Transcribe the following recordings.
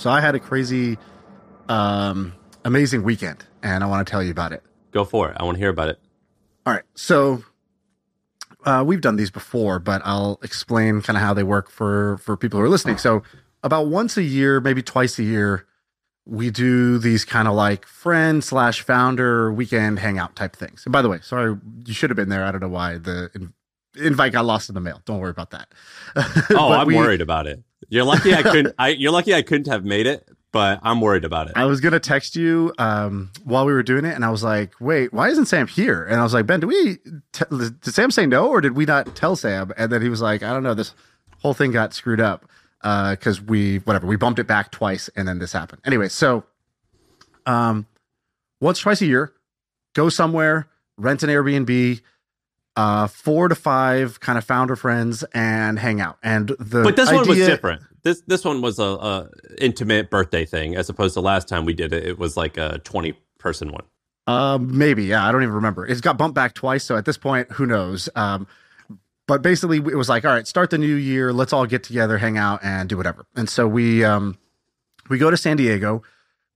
So I had a crazy, um, amazing weekend, and I want to tell you about it. Go for it. I want to hear about it. All right. So uh, we've done these before, but I'll explain kind of how they work for for people who are listening. So about once a year, maybe twice a year, we do these kind of like friend slash founder weekend hangout type things. And by the way, sorry, you should have been there. I don't know why the invite got lost in the mail. Don't worry about that. oh, I'm we, worried about it. You're lucky I couldn't. I, you're lucky I couldn't have made it, but I'm worried about it. I was gonna text you um, while we were doing it, and I was like, "Wait, why isn't Sam here?" And I was like, "Ben, did we? T- did Sam say no, or did we not tell Sam?" And then he was like, "I don't know. This whole thing got screwed up because uh, we whatever we bumped it back twice, and then this happened. Anyway, so um, once twice a year, go somewhere, rent an Airbnb." Uh, four to five kind of founder friends and hang out. And the but this idea, one was different. This this one was a, a, intimate birthday thing as opposed to last time we did it. It was like a twenty person one. Uh, maybe yeah. I don't even remember. It's got bumped back twice, so at this point, who knows? Um, but basically, it was like, all right, start the new year. Let's all get together, hang out, and do whatever. And so we um, we go to San Diego.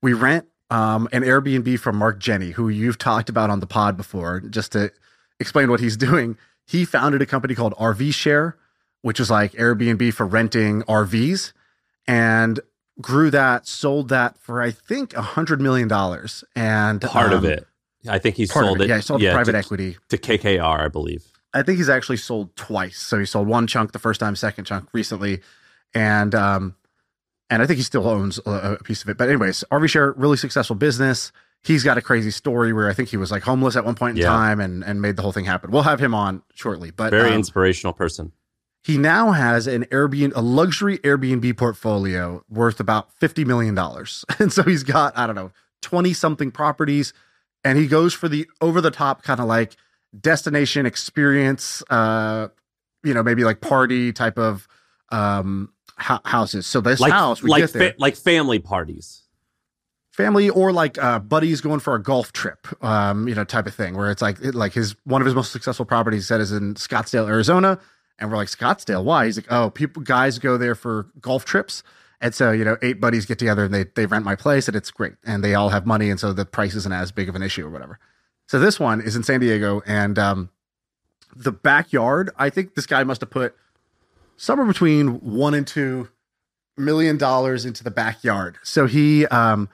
We rent um, an Airbnb from Mark Jenney, who you've talked about on the pod before, just to explain what he's doing. He founded a company called RV Share, which is like Airbnb for renting RVs, and grew that, sold that for I think a hundred million dollars. And part um, of it, I think he sold it, it. Yeah, he sold yeah, private to, equity to KKR, I believe. I think he's actually sold twice. So he sold one chunk the first time, second chunk recently, and um, and I think he still owns a, a piece of it. But anyways, RV Share, really successful business he's got a crazy story where I think he was like homeless at one point in yeah. time and and made the whole thing happen. We'll have him on shortly, but very um, inspirational person. He now has an Airbnb, a luxury Airbnb portfolio worth about fifty million dollars, and so he's got I don't know twenty something properties, and he goes for the over the top kind of like destination experience, uh, you know, maybe like party type of um houses. So this like, house, like fa- like family parties family or like uh, buddies going for a golf trip, um, you know, type of thing, where it's like it, like his one of his most successful properties is in Scottsdale, Arizona, and we're like Scottsdale, why? He's like, oh, people guys go there for golf trips, and so you know, eight buddies get together and they they rent my place, and it's great, and they all have money, and so the price isn't as big of an issue or whatever. So this one is in San Diego, and um, the backyard. I think this guy must have put somewhere between one and two million dollars into the backyard. So he um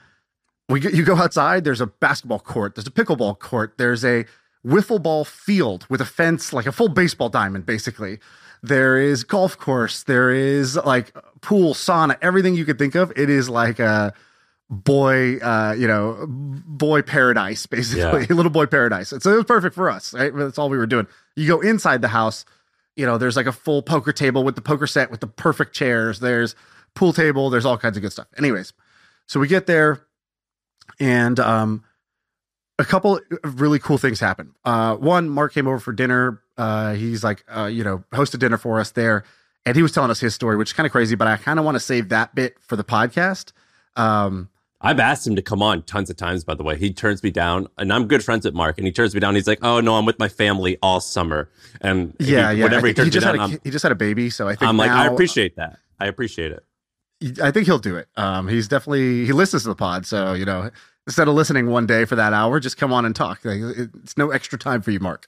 we you go outside. There's a basketball court. There's a pickleball court. There's a wiffle ball field with a fence, like a full baseball diamond, basically. There is golf course. There is like pool, sauna, everything you could think of. It is like a boy, uh, you know, boy paradise, basically, yeah. little boy paradise. And so it was perfect for us. Right, that's all we were doing. You go inside the house. You know, there's like a full poker table with the poker set with the perfect chairs. There's pool table. There's all kinds of good stuff. Anyways, so we get there and um, a couple really cool things happened. Uh, one, Mark came over for dinner. Uh, he's like, uh, you know, hosted dinner for us there, and he was telling us his story, which is kind of crazy. But I kind of want to save that bit for the podcast. Um, I've asked him to come on tons of times. By the way, he turns me down, and I'm good friends with Mark, and he turns me down. He's like, "Oh no, I'm with my family all summer," and yeah, he, yeah. Whatever he, he just down, had a, he just had a baby, so I think I'm like, I appreciate that. I appreciate it. I think he'll do it. Um, he's definitely he listens to the pod, so you know instead of listening one day for that hour, just come on and talk. It's no extra time for you, Mark.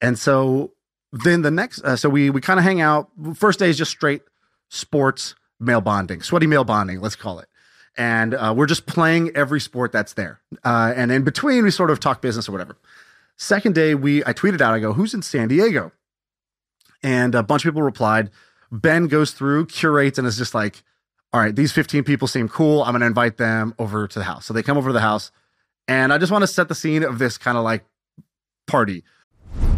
And so then the next, uh, so we we kind of hang out. First day is just straight sports male bonding, sweaty male bonding, let's call it. And uh, we're just playing every sport that's there. Uh, and in between, we sort of talk business or whatever. Second day, we I tweeted out, I go, "Who's in San Diego?" And a bunch of people replied. Ben goes through, curates, and is just like, all right, these 15 people seem cool. I'm going to invite them over to the house. So they come over to the house. And I just want to set the scene of this kind of like party.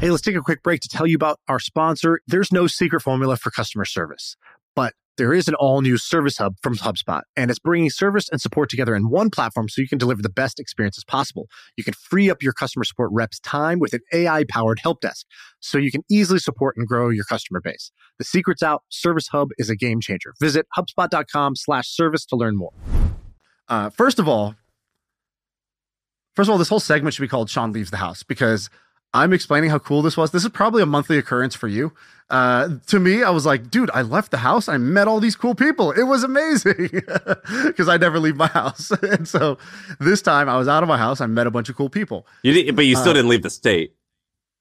Hey, let's take a quick break to tell you about our sponsor. There's no secret formula for customer service, but there is an all new service hub from HubSpot, and it's bringing service and support together in one platform so you can deliver the best experiences possible. You can free up your customer support reps' time with an AI powered help desk so you can easily support and grow your customer base. The secret's out. Service Hub is a game changer. Visit HubSpot.com slash service to learn more. Uh, first of all, first of all, this whole segment should be called Shaan Leaves the House because I'm explaining how cool this was. This is probably a monthly occurrence for you. Uh, to me, I was like, dude, I left the house. I met all these cool people. It was amazing because I never leave my house. and so this time I was out of my house. I met a bunch of cool people. You did, but you still uh, didn't leave the state.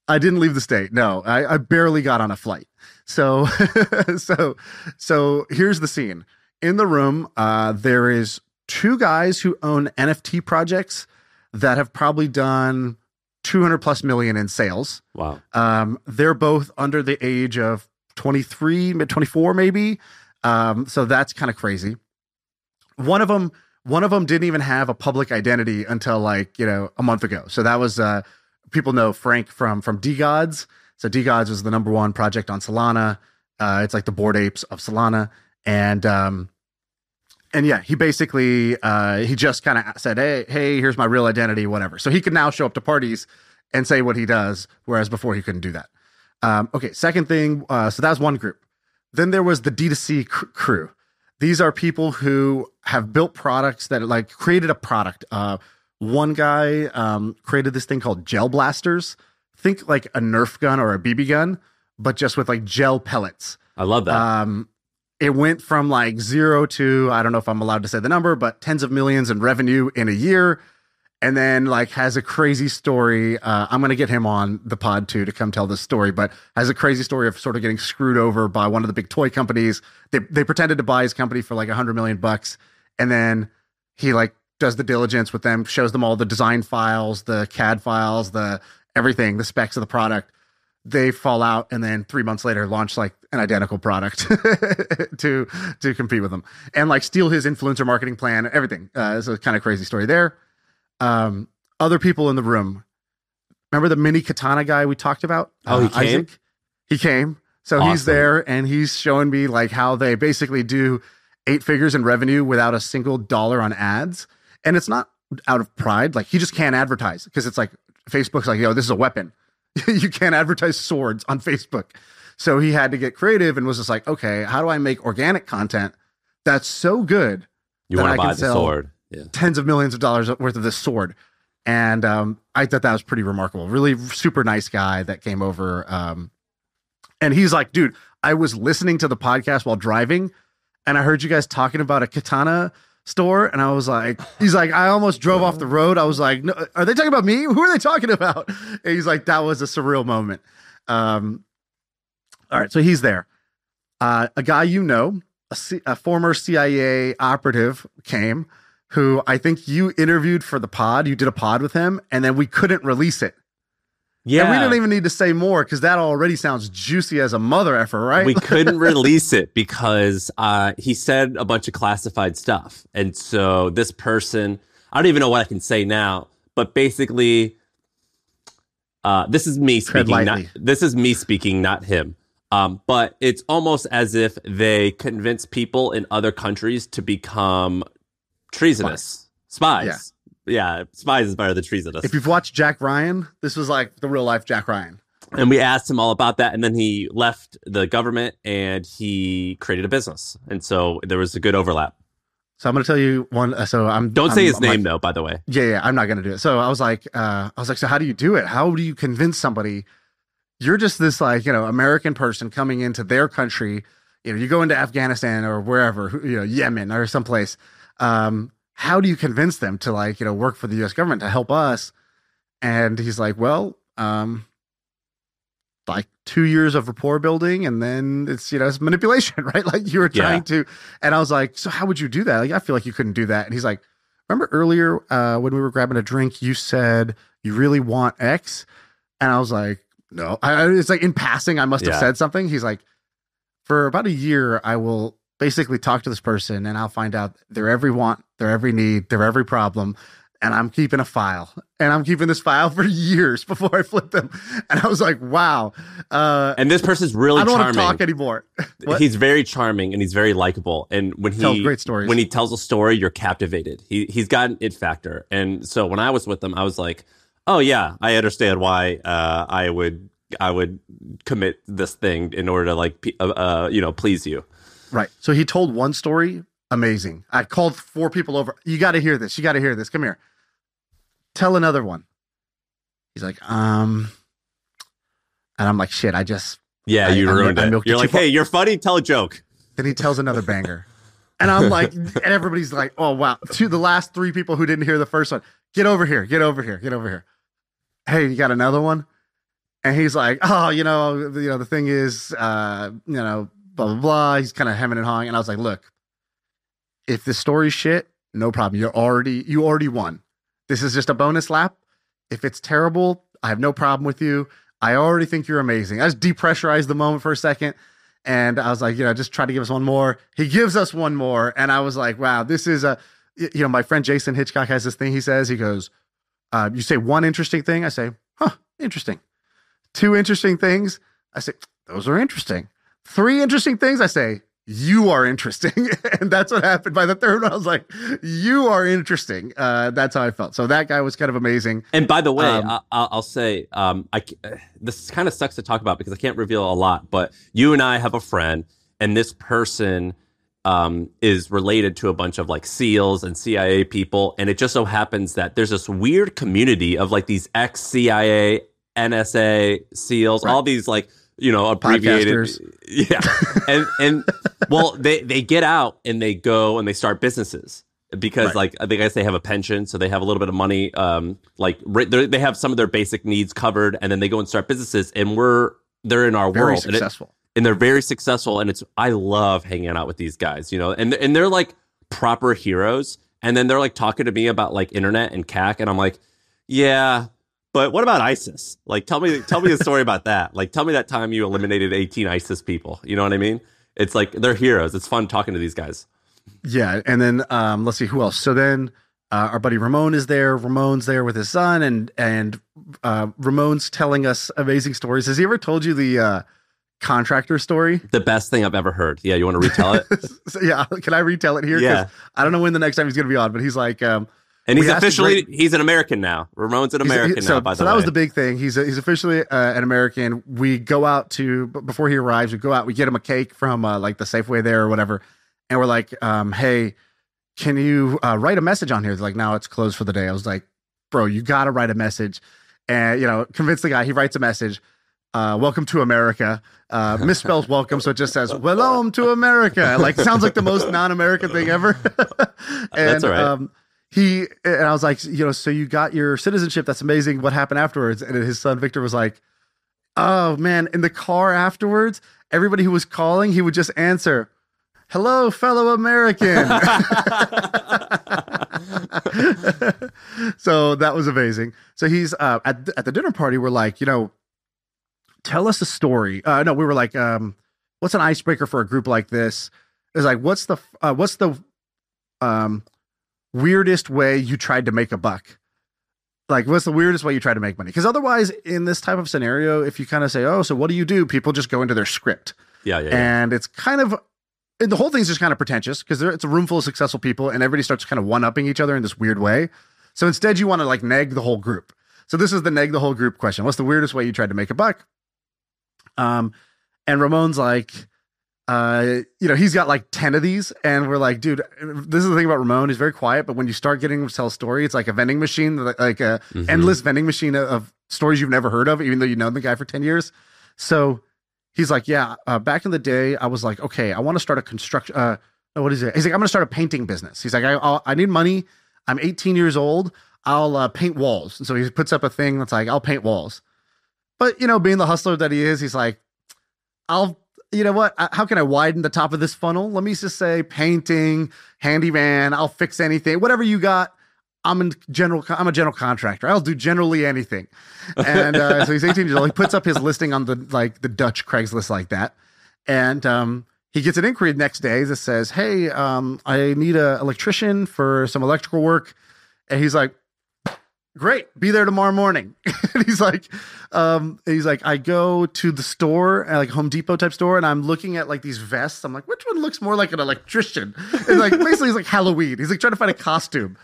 I didn't leave the state. No, I, I barely got on a flight. So, so, so here's the scene. In the room, uh, there is two guys who own NFT projects that have probably done 200 plus million in sales. Wow. Um, they're both under the age of 23, mid 24, maybe. Um, so that's kind of crazy. One of them, one of them didn't even have a public identity until like, you know, a month ago. So that was, uh, people know Frank from, from DeGods. So DeGods was the number one project on Solana. Uh, it's like the Bored Apes of Solana. And, um, and yeah, he basically uh, he just kind of said, "Hey, hey, here's my real identity, whatever." So he can now show up to parties and say what he does, whereas before he couldn't do that. Um, okay, second thing. Uh, so that was one group. Then there was the D2C cr- crew. These are people who have built products that like created a product. Uh, one guy um, created this thing called gel blasters. Think like a Nerf gun or a BB gun, but just with like gel pellets. I love that. Um, it went from like zero to I don't know if I'm allowed to say the number, but tens of millions in revenue in a year, and then like has a crazy story. Uh, I'm gonna get him on the pod too to come tell this story, but has a crazy story of sort of getting screwed over by one of the big toy companies. They they pretended to buy his company for like a hundred million bucks, and then he like does the diligence with them, shows them all the design files, the CAD files, the everything, the specs of the product they fall out and then three months later launch like an identical product to to compete with them. And like steal his influencer marketing plan everything. Uh, it's a kind of crazy story there. Um, other people in the room. Remember the mini katana guy we talked about? Oh he uh, came? Isaac? he came. So awesome. he's there and he's showing me like how they basically do eight figures in revenue without a single dollar on ads. And it's not out of pride. Like he just can't advertise because it's like facebook's like yo this is a weapon. You can't advertise swords on Facebook. So he had to get creative and was just like, okay, how do I make organic content that's so good you want to buy the sword? Yeah. Tens of millions of dollars worth of this sword. And um, I thought that was pretty remarkable. Really super nice guy that came over. Um, and he's like, dude, I was listening to the podcast while driving and I heard you guys talking about a katana store and I was like, he's like, I almost drove off the road. I was like, no, are they talking about me? Who are they talking about? And he's like, that was a surreal moment. Um, all right, so he's there. Uh, a guy you know, a, C- a former CIA operative came who I think you interviewed for the pod. You did a pod with him, and then we couldn't release it yeah. And we don't even need to say more because that already sounds juicy as a mother effer, right? We couldn't release it because uh, he said a bunch of classified stuff. And so this person, I don't even know what I can say now, but basically, uh, this is me speaking. Not, this is me speaking, not him. Um, but it's almost as if they convince people in other countries to become treasonous spies. spies yeah, spies is better than treasonous. If you've watched Jack Ryan, this was like the real life Jack Ryan. And we asked him all about that, and then he left the government and he created a business, and so there was a good overlap. So I'm going to tell you one. Uh, so I'm don't I'm, say his name though. By the way, yeah, yeah, I'm not going to do it. So I was like, uh, I was like, so how do you do it? How do you convince somebody? You're just this like you know American person coming into their country. You know, you go into Afghanistan or wherever, you know, Yemen or someplace. Um, how do you convince them to like you know work for the U.S. government to help us? And he's like, well, um, like two years of rapport building, and then it's you know it's manipulation, right? Like you were trying yeah. to, and I was like, so how would you do that? Like I feel like you couldn't do that. And he's like, remember earlier uh, when we were grabbing a drink, you said you really want X, and I was like, no. I, it's like in passing, I must have yeah. said something. He's like, for about a year, I will basically talk to this person and I'll find out their every want, their every need, their every problem. And I'm keeping a file and I'm keeping this file for years before I flip them. And I was like, wow. Uh, and this person's really I don't charming. want to talk anymore. he's very charming and he's very likable. And when he tells great stories, when he tells a story, you're captivated. He, he's got an it factor. And so when I was with him, I was like, oh yeah, I understand why uh, I would I would commit this thing in order to like uh, uh, you know please you. Right. So he told one story, amazing. I called four people over. You got to hear this. You got to hear this. Come here. Tell another one. He's like, um, And I'm like, shit, I just Yeah, I- you I- ruined I it. You're like, hey, you're funny. Tell a joke. Then he tells another banger. And I'm like, and everybody's like, oh wow. To the last three people who didn't hear the first one, get over here, get over here, get over here. Hey, you got another one? And he's like, oh, you know, you know, the thing is, uh, you know, blah blah blah. He's kind of hemming and hawing. And I was like, look, if the story's shit, no problem. You're already you already won. This is just a bonus lap. If it's terrible, I have no problem with you. I already think you're amazing. I just depressurized the moment for a second. And I was like, you know, just try to give us one more. He gives us one more. And I was like, wow, this is a, you know, my friend Jason Hitchcock has this thing he says. He goes, uh, you say one interesting thing. I say, huh, interesting. Two interesting things. I say, those are interesting. Three interesting things. I say, you are interesting. and that's what happened by the third one. I was like, you are interesting. Uh, that's how I felt. So that guy was kind of amazing. And by the way, Um, I, I'll, I'll say um, I uh, this kind of sucks to talk about because I can't reveal a lot. But you and I have a friend, and this person um, is related to a bunch of like SEALs and CIA people, and it just so happens that there's this weird community of like these ex CIA, NSA SEALs, Right. all these like you know abbreviated, Podcasters. yeah, and and well they they get out and they go and they start businesses because Right. like I think guess they have a pension, so they have a little bit of money. Um, like they're- have some of their basic needs covered, and then they go and start businesses, and we're they're in our Very world, successful. And they're very successful. And it's I love hanging out with these guys, you know, and and they're like proper heroes. And then they're like talking to me about like internet and CAC, and I'm like, yeah. But what about ISIS? Like, tell me, tell me a story about that. Like, tell me that time you eliminated 18 ISIS people. You know what I mean? It's like they're heroes. It's fun talking to these guys. Yeah, and then um, let's see who else. So then uh, our buddy Ramon is there. Ramon's there with his son, and and uh, Ramon's telling us amazing stories. Has he ever told you the uh, contractor story? The best thing I've ever heard. Yeah, you want to retell it? So, yeah, can I retell it here? Yeah. I don't know when the next time he's going to be on, but he's like, um, And he's We asked a officially great- he's an American now. Ramon's an he's- he- American so, now. By so that way, was the big thing. He's a, he's officially uh, an American. We go out to before he arrives. We go out. We get him a cake from uh, like the Safeway there or whatever, and we're like, um, "Hey, can you uh, write a message on here?" They're like, "Now it's closed for the day." I was like, "Bro, you got to write a message," and you know, convince the guy. He writes a message. Uh, welcome to America. Uh, misspells welcome, so it just says "Welcome to America." Like sounds like the most non-American thing ever. and That's all right. um, he and I was like, you know, so you got your citizenship. That's amazing. What happened afterwards? And his son Victor was like, oh man, in the car afterwards, everybody who was calling, he would just answer, "Hello, fellow American." so that was amazing. So he's uh, at at the dinner party. We're like, you know, tell us a story. Uh, no, we were like, um, what's an icebreaker for a group like this? It's like, what's the uh, what's the um weirdest way you tried to make a buck? Like, what's the weirdest way you try to make money? Because otherwise, in this type of scenario, if you kind of say, "Oh, so what do you do?" People just go into their script, yeah, yeah, yeah. and it's kind of and the whole thing's just kind of pretentious because it's a room full of successful people, and everybody starts kind of one upping each other in this weird way. So instead, you want to like neg the whole group. So this is the neg the whole group question. What's the weirdest way you tried to make a buck? Um, and Ramon's like, uh, you know, he's got like 10 of these, and we're like, dude, this is the thing about Ramon. He's very quiet, but when you start getting him to tell a story, it's like a vending machine, like a Mhm. endless vending machine of, stories you've never heard of, even though you know the guy for 10 years. So he's like, yeah, uh, back in the day, I was like, okay, I want to start a construction. Uh, what is it? He's like, I'm going to start a painting business. He's like, I, I'll, I need money. I'm 18 years old. I'll uh, paint walls. And so he puts up a thing that's like, I'll paint walls. But, you know, being the hustler that he is, he's like, I'll, you know what? Uh, How can I widen the top of this funnel? Let me just say painting, handyman, I'll fix anything, whatever you got. I'm in general. I'm a general contractor. I'll do generally anything. And uh, so he's 18 years old. He puts up his listing on the like the Dutch Craigslist like that, and um, he gets an inquiry the next day that says, "Hey, um, I need an electrician for some electrical work," and he's like, "Great, be there tomorrow morning." and he's like, um, he's like, I go to the store, uh, like Home Depot type store, and I'm looking at like these vests. I'm like, which one looks more like an electrician? And like basically, he's like Halloween. He's like trying to find a costume.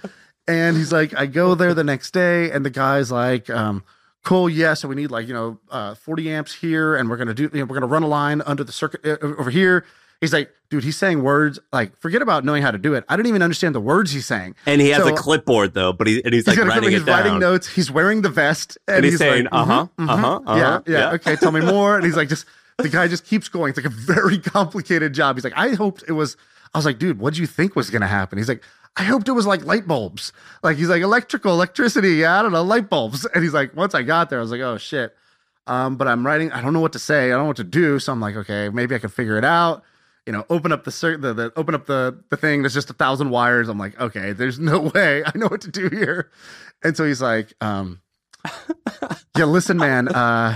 And he's like, I go there the next day, and the guy's like, um, cool, yeah. So we need like, you know, uh, 40 amps here, and we're gonna do, you know, we're gonna run a line under the circuit uh, over here. He's like, dude, he's saying words like forget about knowing how to do it. I didn't even understand the words he's saying. And he has So- a clipboard though, but he and he's, He's, like writing he's writing notes. He's wearing the vest, and, And he's saying, like, "Uh-huh, mhm, uh-huh, mhm, uh-huh, yeah, yeah, yeah." okay, tell me more." And he's like, just the guy just keeps going. It's like a very complicated job. He's like, "I hoped it was." I was like, "Dude, what do you think was going to happen?" He's like, "I hoped it was like light bulbs." Like he's like electrical, electricity. Yeah, I don't know, light bulbs. And he's like, once I got there, I was like, "Oh shit." Um, but I'm writing. I don't know what to say. I don't know what to do. So I'm like, okay, maybe I can figure it out. You know, open up the the, the open up the the thing. There's just a thousand wires. I'm like, okay, there's no way I know what to do here. And so he's like, um, yeah, listen, man. Uh,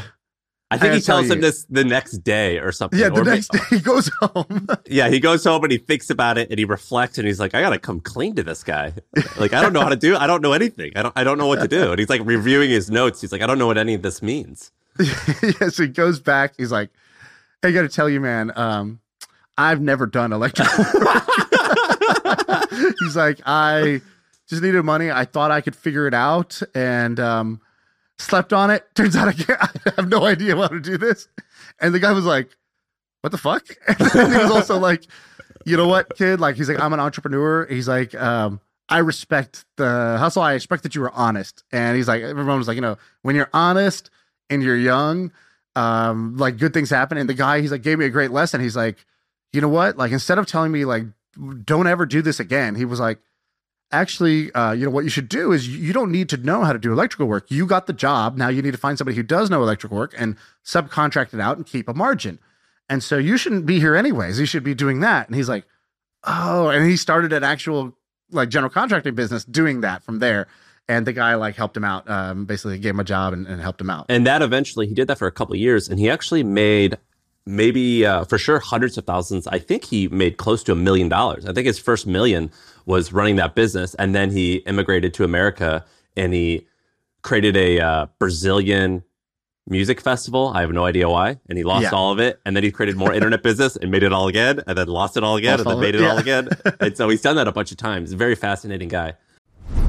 I think I he tell tells him this the next day or something. yeah, the or next day he goes home. Yeah, he goes home and he thinks about it and he reflects and he's like, I gotta come clean to this guy. Like, I don't know how to do. I don't know anything. I don't. I don't know what to do. And he's like reviewing his notes. He's like, I don't know what any of this means. yeah, so he goes back. He's like, I got to tell you, man. Um, I've never done electrical work. he's like, I just needed money. I thought I could figure it out, and um, slept on it. Turns out I can't. I have no idea how to do this. And the guy was like, "What the fuck?" And he was also like, "You know what, kid? Like, he's like, I'm an entrepreneur. He's like, um, I respect the hustle. I expect that you were honest." And he's like, everyone was like, you know, when you're honest and you're young, um, like good things happen. And the guy, he's like, gave me a great lesson. He's like, you know what? Like, instead of telling me like, don't ever do this again, he was like, actually, uh, you know, what you should do is you, don't need to know how to do electrical work. You got the job. Now you need to find somebody who does know electrical work and subcontract it out and keep a margin. And so you shouldn't be here anyways. You should be doing that. And he's like, oh, and he started an actual like general contracting business doing that from there. And the guy like helped him out, um, basically gave him a job and, and helped him out. And that eventually he did that for a couple years and he actually made maybe uh, for sure hundreds of thousands. I think he made close to a million dollars. I think his first million was running that business. And then he immigrated to America and he created a uh, Brazilian music festival. I have no idea why. And he lost Yeah. all of it. And then he created more internet business and made it all again and then lost it all again Lost and then made it, it all yeah. again. And so he's done that a bunch of times. Very fascinating guy.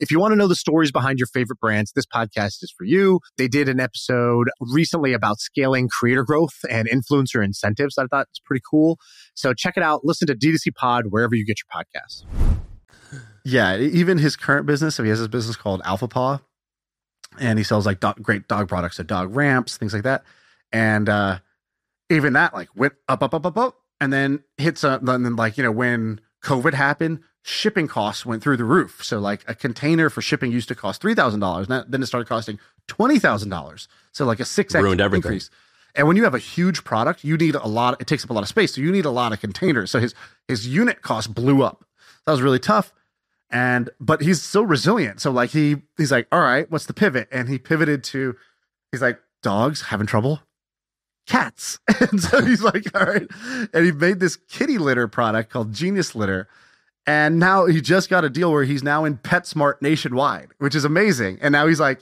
If you want to know the stories behind your favorite brands, this podcast is for you. They did an episode recently about scaling creator growth and influencer incentives. I thought it's pretty cool. So check it out. Listen to D2C Pod wherever you get your podcasts. Yeah, even his current business, so he has his business called Alpha Paw, and he sells like great dog products, so dog ramps, things like that. And uh even that like went up, up, up, up, up, and then hits a, and then like you know when COVID happened, shipping costs went through the roof. So like a container for shipping used to cost three thousand dollars, then it started costing twenty thousand dollars. So like a six x increase. And when you have a huge product, you need a lot. It takes up a lot of space, so you need a lot of containers. So his his unit cost blew up. That was really tough. And but he's so resilient. So like he he's like, all right, what's the pivot? And he pivoted to he's like, dogs having trouble, cats. And so he's like, all right. And he made this kitty litter product called Genius Litter. And now he just got a deal where he's now in PetSmart nationwide, which is amazing. And now he's like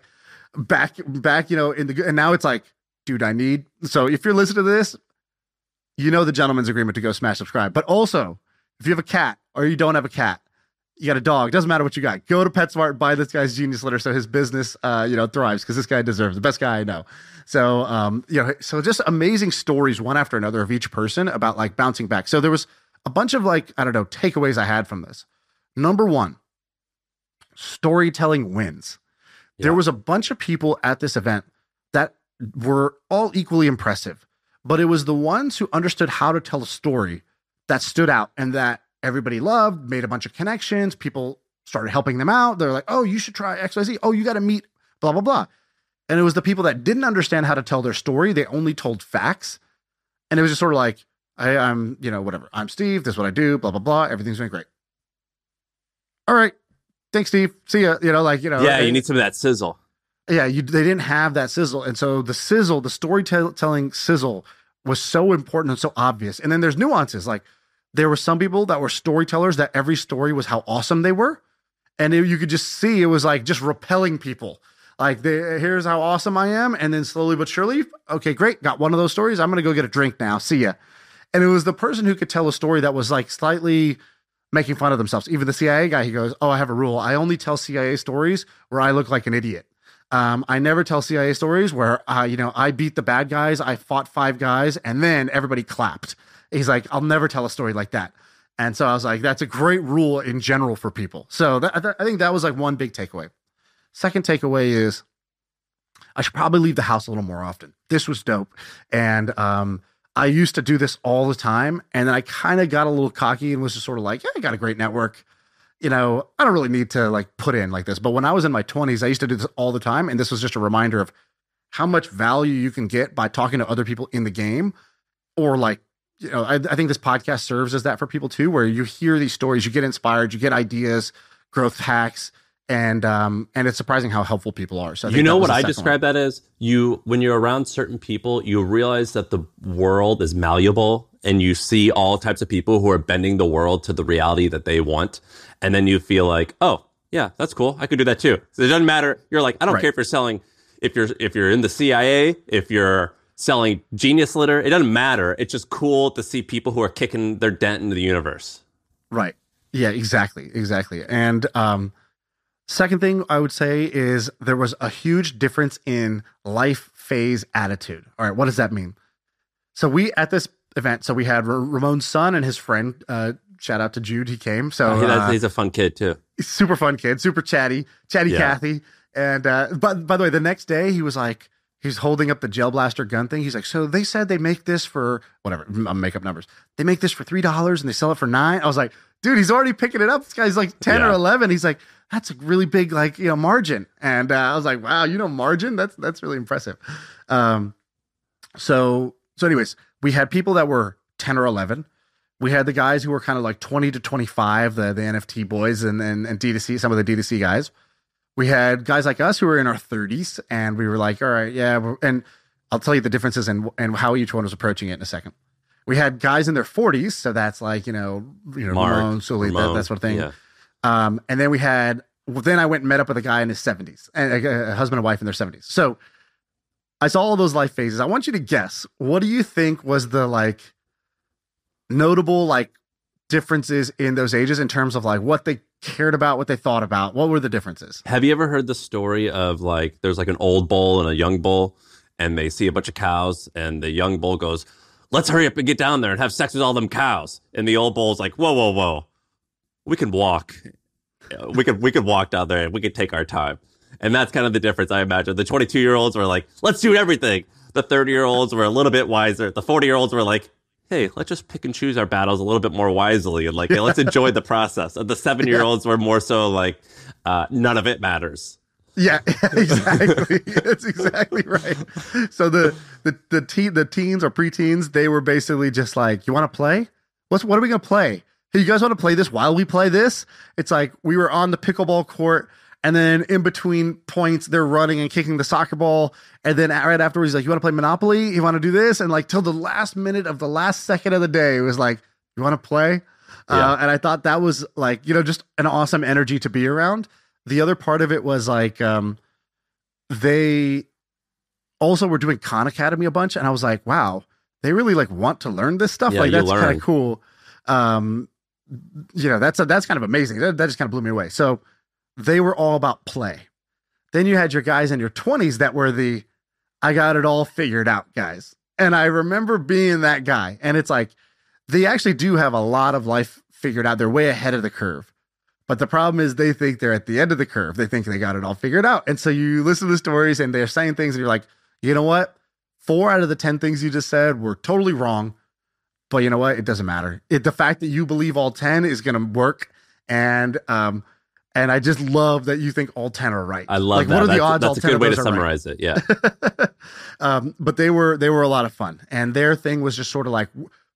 back back, you know, in the and now it's like, dude, I need so if you're listening to this, you know the gentleman's agreement to go smash subscribe. But also, if you have a cat or you don't have a cat, you got a dog, doesn't matter what you got. Go to PetSmart, buy this guy's genius litter so his business uh, you know, thrives because this guy deserves the best guy I know. So um, you know, so just amazing stories one after another of each person about like bouncing back. So there was a bunch of like, I don't know, takeaways I had from this. Number one, storytelling wins. There was a bunch of people at this event that were all equally impressive, but it was the ones who understood how to tell a story that stood out and that everybody loved, made a bunch of connections. People started helping them out. They're like, oh, you should try XYZ. Oh, you got to meet blah, blah, blah. And it was the people that didn't understand how to tell their story. They only told facts. And it was just sort of like, I, I'm, you know, whatever. I'm Steve. This is what I do, blah, blah, blah. Everything's going great. All right. Thanks, Steve. See ya. You know, like, you know, Yeah, you need some of that sizzle. yeah, you they didn't have that sizzle, and so the sizzle, the storytelling sizzle, was so important and so obvious. And then there's nuances like there were some people that were storytellers that every story was how awesome they were. And it, you could just see it was like just repelling people. Like, they, here's how awesome I am. And then slowly but surely, okay, great. Got one of those stories. I'm going to go get a drink now. See ya. And it was the person who could tell a story that was like slightly making fun of themselves. Even the CIA guy, he goes, Oh, I have a rule. I only tell CIA stories where I look like an idiot. Um, I never tell CIA stories where, uh, you know, I beat the bad guys, I fought five guys, and then everybody clapped. He's like, I'll never tell a story like that. And so I was like, that's a great rule in general for people. So that, I think that was like one big takeaway. Second takeaway is I should probably leave the house a little more often. This was dope. And um, I used to do this all the time. And then I kind of got a little cocky and was just sort of like, yeah, I got a great network. You know, I don't really need to like put in like this. But when I was in my 20s, I used to do this all the time. And this was just a reminder of how much value you can get by talking to other people in the game or like you know, I, I, think this podcast serves as that for people too, where you hear these stories, you get inspired, you get ideas, growth hacks, and um, and it's surprising how helpful people are. So you know what I describe one. that as you when you're around certain people, you realize that the world is malleable, and you see all types of people who are bending the world to the reality that they want, and then you feel like, oh yeah, that's cool, I could do that too. So it doesn't matter. You're like, I don't right. care if you're selling, if you're if you're in the CIA, if you're selling genius litter. It doesn't matter. It's just cool to see people who are kicking their dent into the universe. Right. Yeah, exactly. Exactly. And um second thing I would say is there was a huge difference in life phase attitude. All right, what does that mean? So we at this event, so we had R- Ramon's son and his friend uh shout out to Jude, he came. So oh, uh, he's a fun kid too. Super fun kid, super chatty, chatty yeah. Kathy. And uh but by the way, the next day he was like he's holding up the gel blaster gun thing. He's like, so they said they make this for whatever, I'm make up numbers. They make this for three dollars and they sell it for nine. I was like, dude, he's already picking it up. This guy's like ten yeah. or eleven. He's like, that's a really big like you know margin. And uh, I was like, wow, you know margin? That's that's really impressive. Um, so so anyways, we had people that were ten or eleven. We had the guys who were kind of like twenty to twenty five, the the NFT boys and and, and D2C, some of the D2C guys we had guys like us who were in our 30s and we were like all right yeah and i'll tell you the differences and and how each one was approaching it in a second we had guys in their 40s so that's like you know you know Mark, Ramon, Sully, Ramon, that, that sort of thing yeah. Um, and then we had well, then i went and met up with a guy in his 70s and a, a husband and wife in their 70s so i saw all those life phases i want you to guess what do you think was the like notable like differences in those ages in terms of like what they cared about, what they thought about? What were the differences? Have you ever heard the story of like there's like an old bull and a young bull, and they see a bunch of cows, and the young bull goes, "Let's hurry up and get down there and have sex with all them cows." And the old bull's like, "Whoa, whoa, whoa, we can walk. We could we could walk down there. and We could take our time." And that's kind of the difference, I imagine. The 22 year olds were like, "Let's do everything." The 30 year olds were a little bit wiser. The 40 year olds were like, hey, let's just pick and choose our battles a little bit more wisely and like, hey, let's enjoy the process. And the seven year olds were more so like, uh, none of it matters. Yeah, exactly. That's exactly right. So the the the teen the teens or preteens, they were basically just like, "You want to play? What's what are we gonna play? Hey, you guys want to play this while we play this?" It's like we were on the pickleball court and then in between points, they're running and kicking the soccer ball. And then right afterwards, he's like, You want to play Monopoly? You want to do this? And like till the last minute of the last second of the day, it was like, You want to play? Yeah. Uh, and I thought that was like, you know, just an awesome energy to be around. The other part of it was like, um, they also were doing Khan Academy a bunch. And I was like, wow, they really like want to learn this stuff. Yeah, like that's kind of cool. Um, you know, that's a, that's kind of amazing. That, that just kind of blew me away. So, they were all about play. Then you had your guys in your 20s that were the I got it all figured out guys. And I remember being that guy. And it's like they actually do have a lot of life figured out. They're way ahead of the curve. But the problem is they think they're at the end of the curve. They think they got it all figured out. And so you listen to the stories and they're saying things and you're like, you know what? Four out of the 10 things you just said were totally wrong. But you know what? It doesn't matter. It, the fact that you believe all 10 is going to work. And um, and I just love that you think all 10 are right. I love like, that. What are that's, the odds that's all a good way to summarize right? it. Yeah. um, but they were, they were a lot of fun. And their thing was just sort of like,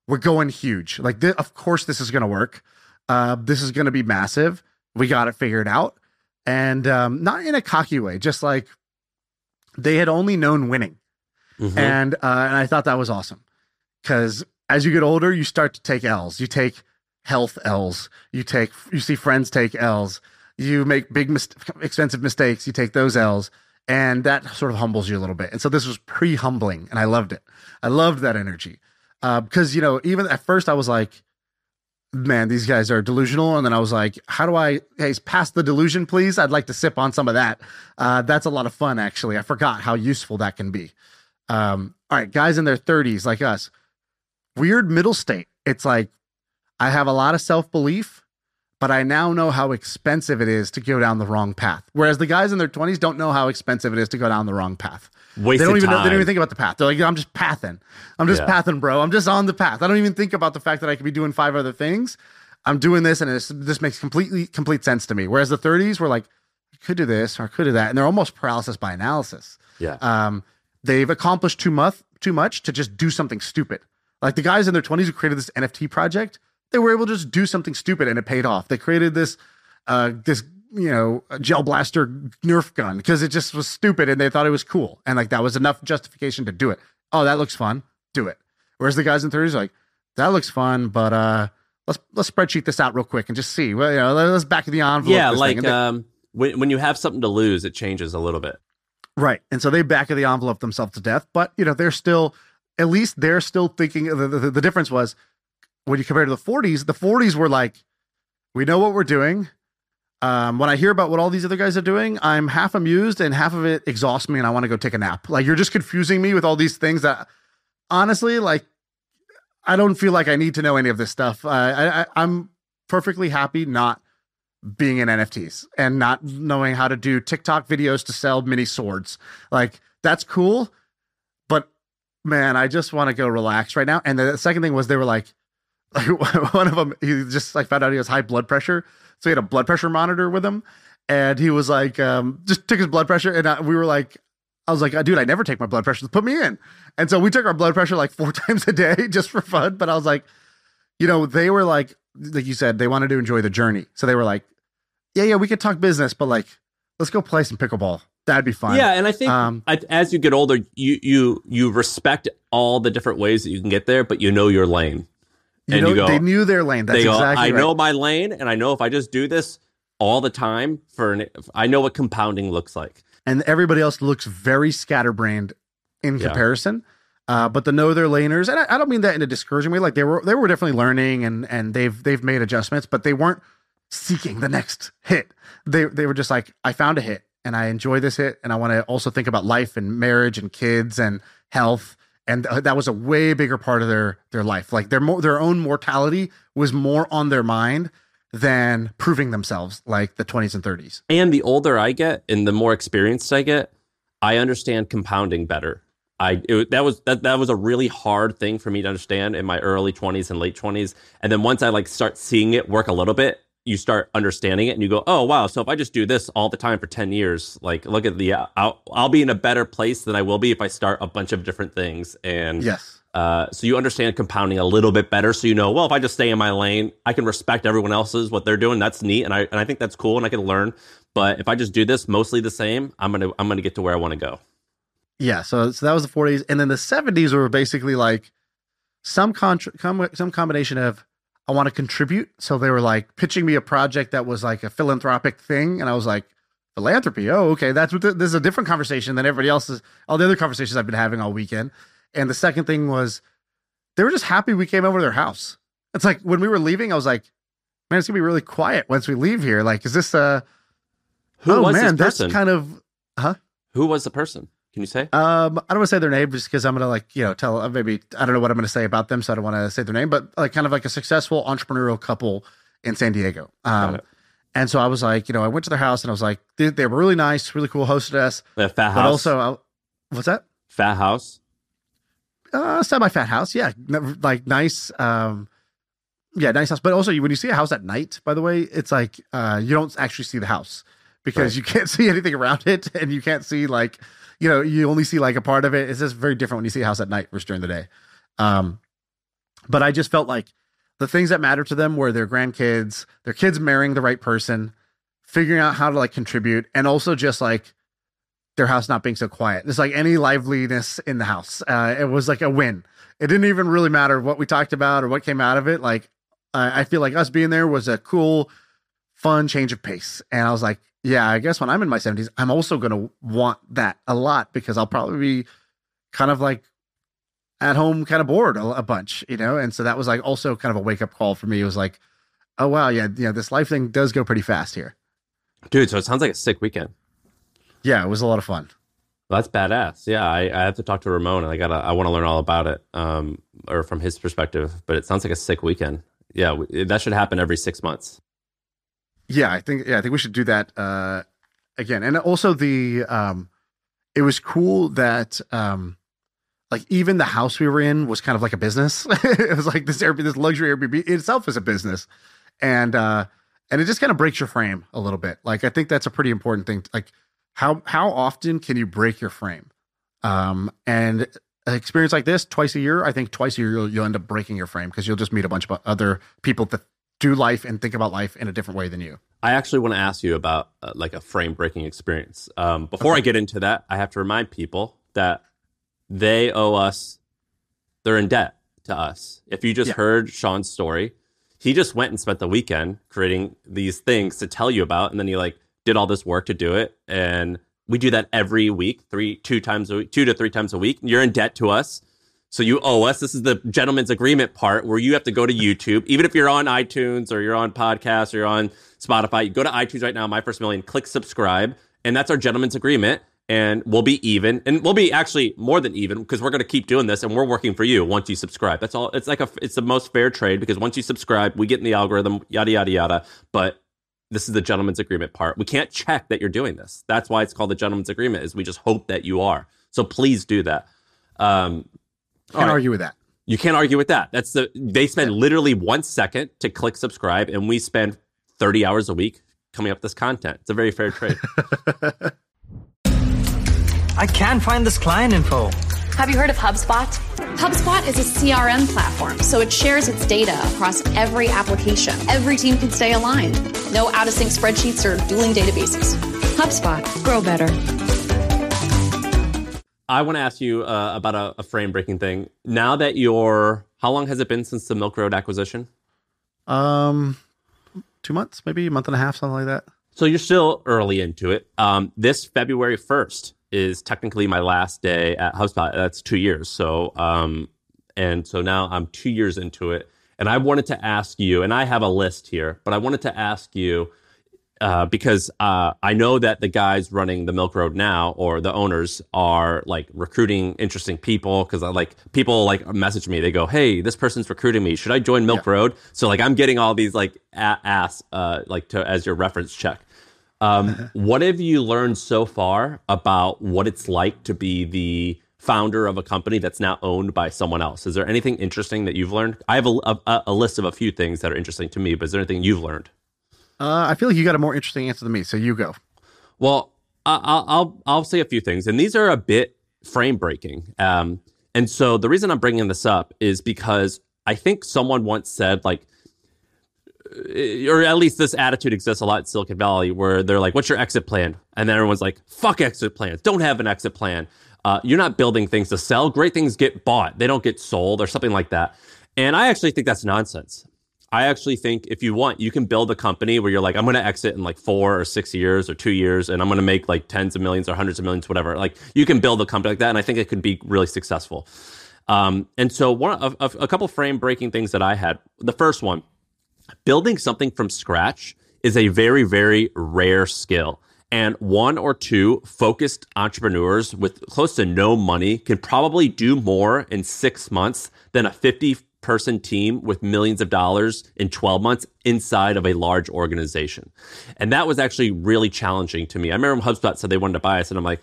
we're going huge. Like, th- of course, this is going to work. Uh, this is going to be massive. We got it figured out. And um, not in a cocky way, just like they had only known winning. Mm-hmm. And, uh, and I thought that was awesome because as you get older, you start to take L's. You take health L's. You take you see friends take L's. You make big mis- expensive mistakes. You take those L's, and that sort of humbles you a little bit. And so this was pre humbling, and I loved it. I loved that energy uh, because you know even at first I was like, man, these guys are delusional, and then I was like, how do I hey pass the delusion, please? I'd like to sip on some of that. Uh, that's a lot of fun, actually. I forgot how useful that can be. Um, all right, guys in their 30s like us, weird middle state. It's like I have a lot of self belief, but I now know how expensive it is to go down the wrong path. Whereas the guys in their 20s don't know how expensive it is to go down the wrong path. Wasted they don't even know, they don't even think about the path. They're like, I'm just pathing. I'm just Yeah. pathing, bro. I'm just on the path. I don't even think about the fact that I could be doing five other things. I'm doing this, and it's, this makes completely complete sense to me. Whereas the 30s were like, I could do this or I could do that, and they're almost paralysis by analysis yeah. um, they've accomplished too much too much to just do something stupid. Like the guys in their 20s who created this NFT project, they were able to just do something stupid and it paid off. They created this uh this you know gel blaster nerf gun because it just was stupid and they thought it was cool and like that was enough justification to do it. Oh, that looks fun. Do it. Whereas the guys in 30s are like that looks fun, but uh let's let's spreadsheet this out real quick and just see. Well, you know, let's back of the envelope. yeah, like they- um, when when you have something to lose, it changes a little bit. Right. And so they back of the envelope themselves to death, but you know, they're still at least they're still thinking the, the, the difference was when you compare to the 40s, the 40s were like, we know what we're doing. Um, when I hear about what all these other guys are doing, I'm half amused and half of it exhausts me and I want to go take a nap. Like you're just confusing me with all these things that honestly, like I don't feel like I need to know any of this stuff. Uh, I, I, I'm perfectly happy not being in NFTs and not knowing how to do TikTok videos to sell mini swords. Like that's cool, man, I just want to go relax right now. And the second thing was they were like, like one of them, he just like found out he has high blood pressure, so he had a blood pressure monitor with him, and he was like, um, just took his blood pressure, and I, we were like. I was like, dude, I never take my blood pressure. Put me in. And so we took our blood pressure like four times a day just for fun. But I was like, you know, they were like, like you said, they wanted to enjoy the journey. So they were like, yeah, yeah, we could talk business, but like, let's go play some pickleball. That'd be fun. Yeah, and I think Um, I, as you get older, you you you respect all the different ways that you can get there, but you know your lane. you and know, you go- they knew their lane. That's they go, exactly I right. know my lane, and I know if I just do this all the time for an, I know what compounding looks like. and everybody else looks very scatterbrained in Yeah. comparison. Uh, but the know their laners, and I, I don't mean that in a discouraging way. Like they were, they were definitely learning, and and they've they've made adjustments, but they weren't seeking the next hit. They they were just like, I found a hit, and I enjoy this hit, and I want to also think about life and marriage and kids and health, and uh, that was a way bigger part of their their life. Like their mo- their own mortality was more on their mind than proving themselves, like the twenties and thirties. And the older I get, and the more experienced I get, I understand compounding better. I it, that was that that was a really hard thing for me to understand in my early 20s and late 20s. And then once I like start seeing it work a little bit, you start understanding it and you go, "Oh, wow, so if I just do this all the time for 10 years, like look at the I'll, I'll be in a better place than I will be if I start a bunch of different things." And Yes. uh, so you understand compounding a little bit better. So you know, well, if I just stay in my lane, I can respect everyone else's what they're doing. That's neat, and I and I think that's cool, and I can learn. But if I just do this mostly the same, I'm gonna I'm gonna get to where I want to go. Yeah, so so that was the 40s, and then the 70s were basically like some contra- com- some combination of I want to contribute. So they were like pitching me a project that was like a philanthropic thing, and I was like, philanthropy. Oh, okay, that's what the, this is a different conversation than everybody else's. All the other conversations I've been having all weekend. And the second thing was they were just happy we came over to their house. It's like when we were leaving, I was like, man, it's gonna be really quiet once we leave here. Like, is this a, Who oh was man, that's kind of huh? Who was the person? Can you say? um, I don't want to say their name just because I'm gonna like you know tell uh, maybe I don't know what I'm gonna say about them, so I don't want to say their name, but like kind of like a successful entrepreneurial couple in San Diego. Um, and so I was like, you know, I went to their house and I was like, they, they were really nice, really cool, hosted us, The fat but also, I, what's that? fat house. Uh, semi fat house, yeah, like nice, um, yeah, nice house. But also, when you see a house at night, by the way, it's like uh, you don't actually see the house because Right. you can't see anything around it, and you can't see like you know you only see like a part of it. It's just very different when you see a house at night versus during the day. Um, but I just felt like the things that matter to them were their grandkids, their kids marrying the right person, figuring out how to like contribute, and also just like their house not being so quiet. It's like any liveliness in the house. Uh, it was like a win. It didn't even really matter what we talked about or what came out of it. Like I, I feel like us being there was a cool, fun change of pace. And I was like, yeah, I guess when I'm in my 70s, I'm also going to want that a lot because I'll probably be kind of like at home, kind of bored a, a bunch, you know? And so that was like also kind of a wake up call for me. It was like, oh, wow, yeah, you know, this life thing does go pretty fast here. Dude, so it sounds like a sick weekend. Yeah, it was a lot of fun. Well, that's badass. Yeah, I, I have to talk to Ramon, and I gotta. I want to learn all about it, um, or from his perspective. But it sounds like a sick weekend. Yeah, w- that should happen every six months. Yeah, I think. Yeah, I think we should do that uh, again. And also the, um, it was cool that, um, like even the house we were in was kind of like a business. it was like this Airbnb, this luxury Airbnb itself is a business, and uh, and it just kind of breaks your frame a little bit. Like I think that's a pretty important thing. Like how how often can you break your frame? Um, and an experience like this twice a year, I think twice a year you'll, you'll end up breaking your frame because you'll just meet a bunch of other people that do life and think about life in a different way than you. I actually want to ask you about uh, like a frame breaking experience. Um, before I get into that, I have to remind people that they owe us, they're in debt to us. If you just Yeah. heard Shaan's story, he just went and spent the weekend creating these things to tell you about, and then he like did all this work to do it. And we do that every week, three, two times a week, two to three times a week. You're in debt to us. So you owe us. This is the gentleman's agreement part where you have to go to YouTube, even if you're on iTunes or you're on podcasts or you're on Spotify. You go to iTunes right now, My First Million, click subscribe, and that's our gentleman's agreement. And we'll be even, and we'll be actually more than even because we're going to keep doing this, and we're working for you once you subscribe. That's all. It's like a, it's the most fair trade because once you subscribe, we get in the algorithm, yada yada yada. But this is the gentleman's agreement part. We can't check that you're doing this. That's why it's called the gentleman's agreement. Is we just hope that you are. So please do that. Um, Can't All right. argue with that. you can't argue with that. That's the they spend literally one second to click subscribe, and we spend thirty hours a week coming up with this content. It's a very fair trade. I can't find this client info. Have you heard of HubSpot? HubSpot is a CRM platform, so it shares its data across every application. Every team can stay aligned. No out of sync spreadsheets or dueling databases. HubSpot, grow better. I want to ask you uh, about a, a frame breaking thing. Now that you're, how long has it been since the Milk Road acquisition? Um, two months, maybe a month and a half, something like that. So you're still early into it. Um, this February 1st is technically my last day at HubSpot. That's two years. So, um, and so now I'm two years into it. And I wanted to ask you, and I have a list here, but I wanted to ask you uh, because uh, I know that the guys running the Milk Road now, or the owners, are like recruiting interesting people. Because like people like message me, they go, "Hey, this person's recruiting me. Should I join Milk Road?" So like I'm getting all these like ass uh, like to as your reference check. Um, what have you learned so far about what it's like to be the founder of a company that's now owned by someone else? Is there anything interesting that you've learned? I have a, a, a list of a few things that are interesting to me, but is there anything you've learned? Uh, I feel like you got a more interesting answer than me, so you go. Well, I'll I'll I'll say a few things, and these are a bit frame breaking. Um, and so the reason I'm bringing this up is because I think someone once said like, uh, or at least this attitude exists a lot in Silicon Valley, where they're like, "What's your exit plan?" And then everyone's like, "Fuck exit plans! Don't have an exit plan. Uh, you're not building things to sell. Great things get bought; they don't get sold, or something like that." And I actually think that's nonsense. I actually think if you want, you can build a company where you're like, I'm going to exit in like four or six years or two years, and I'm going to make like tens of millions or hundreds of millions, whatever. Like you can build a company like that, and I think it could be really successful. Um, and so one of, of a couple frame breaking things that I had. The first one, building something from scratch is a very very rare skill. And one or two focused entrepreneurs with close to no money can probably do more in six months than a 50 person team with millions of dollars in 12 months inside of a large organization. And that was actually really challenging to me. I remember HubSpot said they wanted to buy us, and I'm like,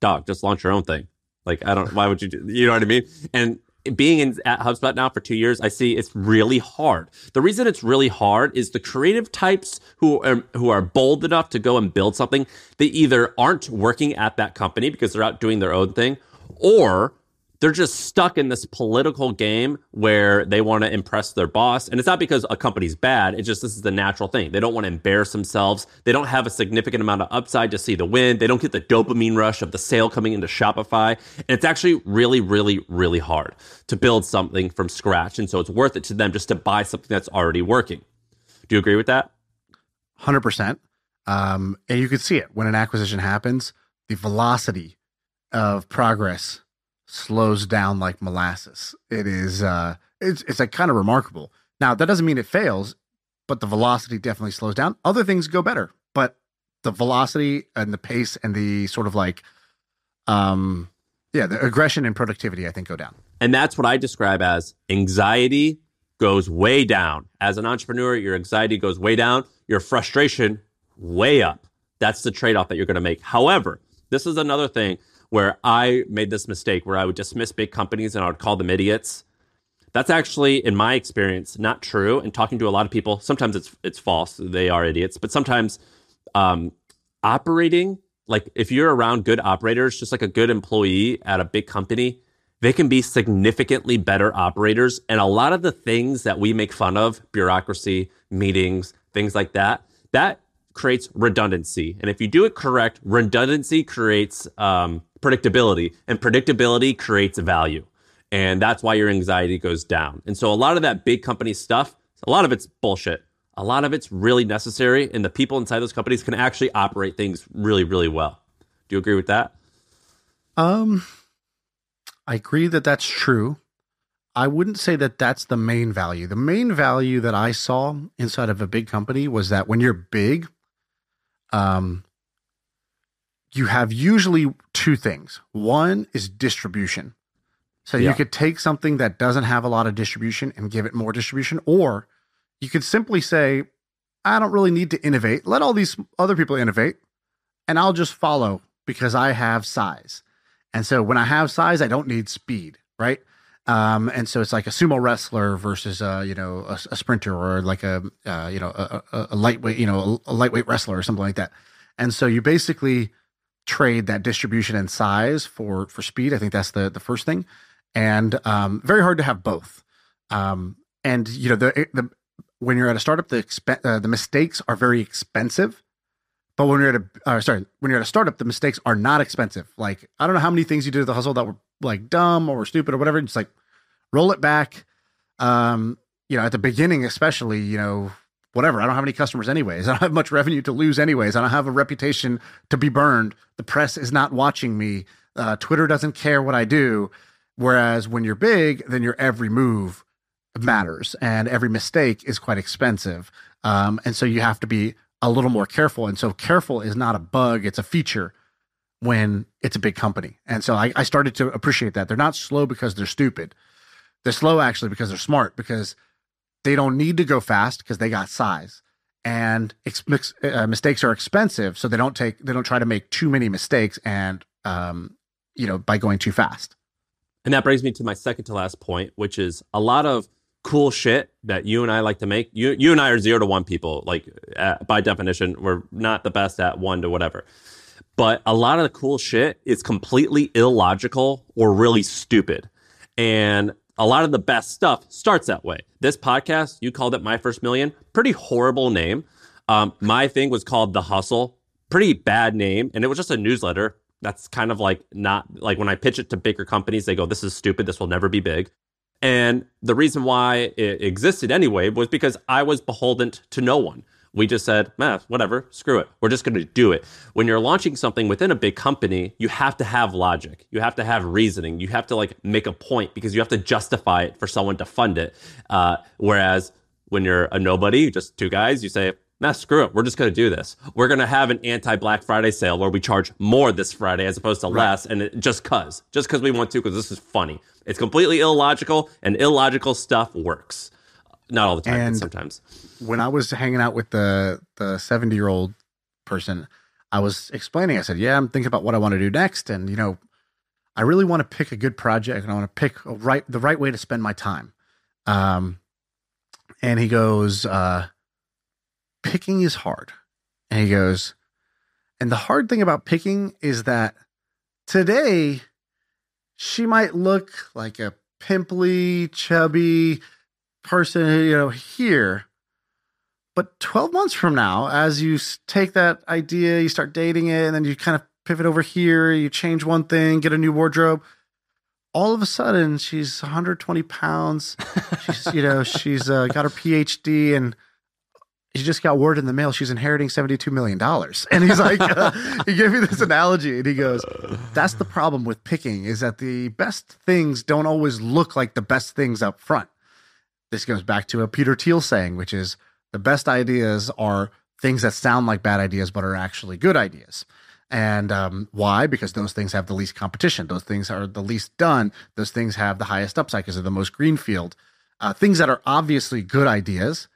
dog, just launch your own thing. Like, I don't, why would you do, you know what I mean? And being in at HubSpot now for two years, I see it's really hard. The reason it's really hard is the creative types who are, who are bold enough to go and build something, they either aren't working at that company because they're out doing their own thing, or they're just stuck in this political game where they want to impress their boss. And it's not because a company's bad. It's just this is the natural thing. They don't want to embarrass themselves. They don't have a significant amount of upside to see the win. They don't get the dopamine rush of the sale coming into Shopify. And it's actually really, really, really hard to build something from scratch. And so it's worth it to them just to buy something that's already working. Do you agree with that? 100%. Um, and you can see it when an acquisition happens, the velocity of progress slows down like molasses. It is uh it's it's like kind of remarkable. Now that doesn't mean it fails, but the velocity definitely slows down. Other things go better, but the velocity and the pace and the sort of like um yeah, the aggression and productivity I think go down. And that's what I describe as anxiety goes way down. As an entrepreneur, your anxiety goes way down, your frustration way up. That's the trade-off that you're going to make. However, this is another thing where I made this mistake where I would dismiss big companies and I would call them idiots. That's actually, in my experience, not true. And talking to a lot of people, sometimes it's it's false. They are idiots, but sometimes um, operating like if you're around good operators, just like a good employee at a big company, they can be significantly better operators. And a lot of the things that we make fun of, bureaucracy, meetings, things like that, that creates redundancy. And if you do it correct, redundancy creates um, predictability, and predictability creates value. And that's why your anxiety goes down. And so a lot of that big company stuff, a lot of it's bullshit. A lot of it's really necessary, and the people inside those companies can actually operate things really, really well. Do you agree with that? Um, I agree that that's true. I wouldn't say that that's the main value. The main value that I saw inside of a big company was that when you're big, um, you have usually two things. One is distribution. So yeah. you could take something that doesn't have a lot of distribution and give it more distribution, or you could simply say, I don't really need to innovate. Let all these other people innovate, and I'll just follow because I have size. And so when I have size, I don't need speed, right? Um, and so it's like a sumo wrestler versus a you know a, a sprinter or like a uh, you know a, a, lightweight you know a, lightweight wrestler or something like that. And so you basically trade that distribution and size for for speed. I think that's the the first thing, and um, very hard to have both. Um, and you know the the when you're at a startup, the uh, the mistakes are very expensive. But when you're at a uh, sorry, when you're at a startup, the mistakes are not expensive. Like I don't know how many things you did at the hustle that were like dumb or stupid or whatever. Just like roll it back. Um, you know, at the beginning, especially, you know, whatever. I don't have any customers anyways. I don't have much revenue to lose anyways. I don't have a reputation to be burned. The press is not watching me. Uh, Twitter doesn't care what I do. Whereas when you're big, then your every move matters and every mistake is quite expensive. Um, and so you have to be a little more careful. And so careful is not a bug, it's a feature when it's a big company. And so I, I started to appreciate that. They're not slow because they're stupid. They're slow actually because they're smart because they don't need to go fast because they got size. And ex- uh, mistakes are expensive, so they don't take they don't try to make too many mistakes and um, you know by going too fast. And that brings me to my second to last point, which is a lot of cool shit that you and I like to make. You you and I are zero to one people. Like uh, by definition, we're not the best at one to whatever. But a lot of the cool shit is completely illogical or really stupid. And a lot of the best stuff starts that way. This podcast, you called it My First Million. Pretty horrible name. Um, my thing was called The Hustle. Pretty bad name. And it was just a newsletter. That's kind of like not like when I pitch it to bigger companies, they go, This is stupid. This will never be big. And the reason why it existed anyway was because I was beholden to no one. We just said, eh, whatever, screw it. We're just going to do it. When you're launching something within a big company, you have to have logic. You have to have reasoning. You have to like make a point because you have to justify it for someone to fund it. Uh, whereas when you're a nobody, just two guys, you say, nah, screw it. We're just going to do this. We're going to have an anti Black Friday sale where we charge more this Friday as opposed to right. less. And it, just cause, just cause we want to, cause this is funny. It's completely illogical and illogical stuff works. Not all the time, and sometimes. When I was hanging out with the the 70 year old person, I was explaining, I said, Yeah, I'm thinking about what I want to do next. And, you know, I really want to pick a good project and I want to pick a right the right way to spend my time. Um and he goes, uh, picking is hard. And he goes, and the hard thing about picking is that today she might look like a pimply, chubby person, you know, here. But 12 months from now, as you take that idea, you start dating it, and then you kind of pivot over here, you change one thing, get a new wardrobe. All of a sudden, she's 120 pounds. She's, you know, she's uh, got her PhD and she just got word in the mail she's inheriting $72 million. And he's like, uh, he gave me this analogy and he goes, that's the problem with picking is that the best things don't always look like the best things up front. This goes back to a Peter Thiel saying, which is the best ideas are things that sound like bad ideas, but are actually good ideas. And um, why? Because those things have the least competition. Those things are the least done. Those things have the highest upside because they're the most greenfield. Uh, things that are obviously good ideas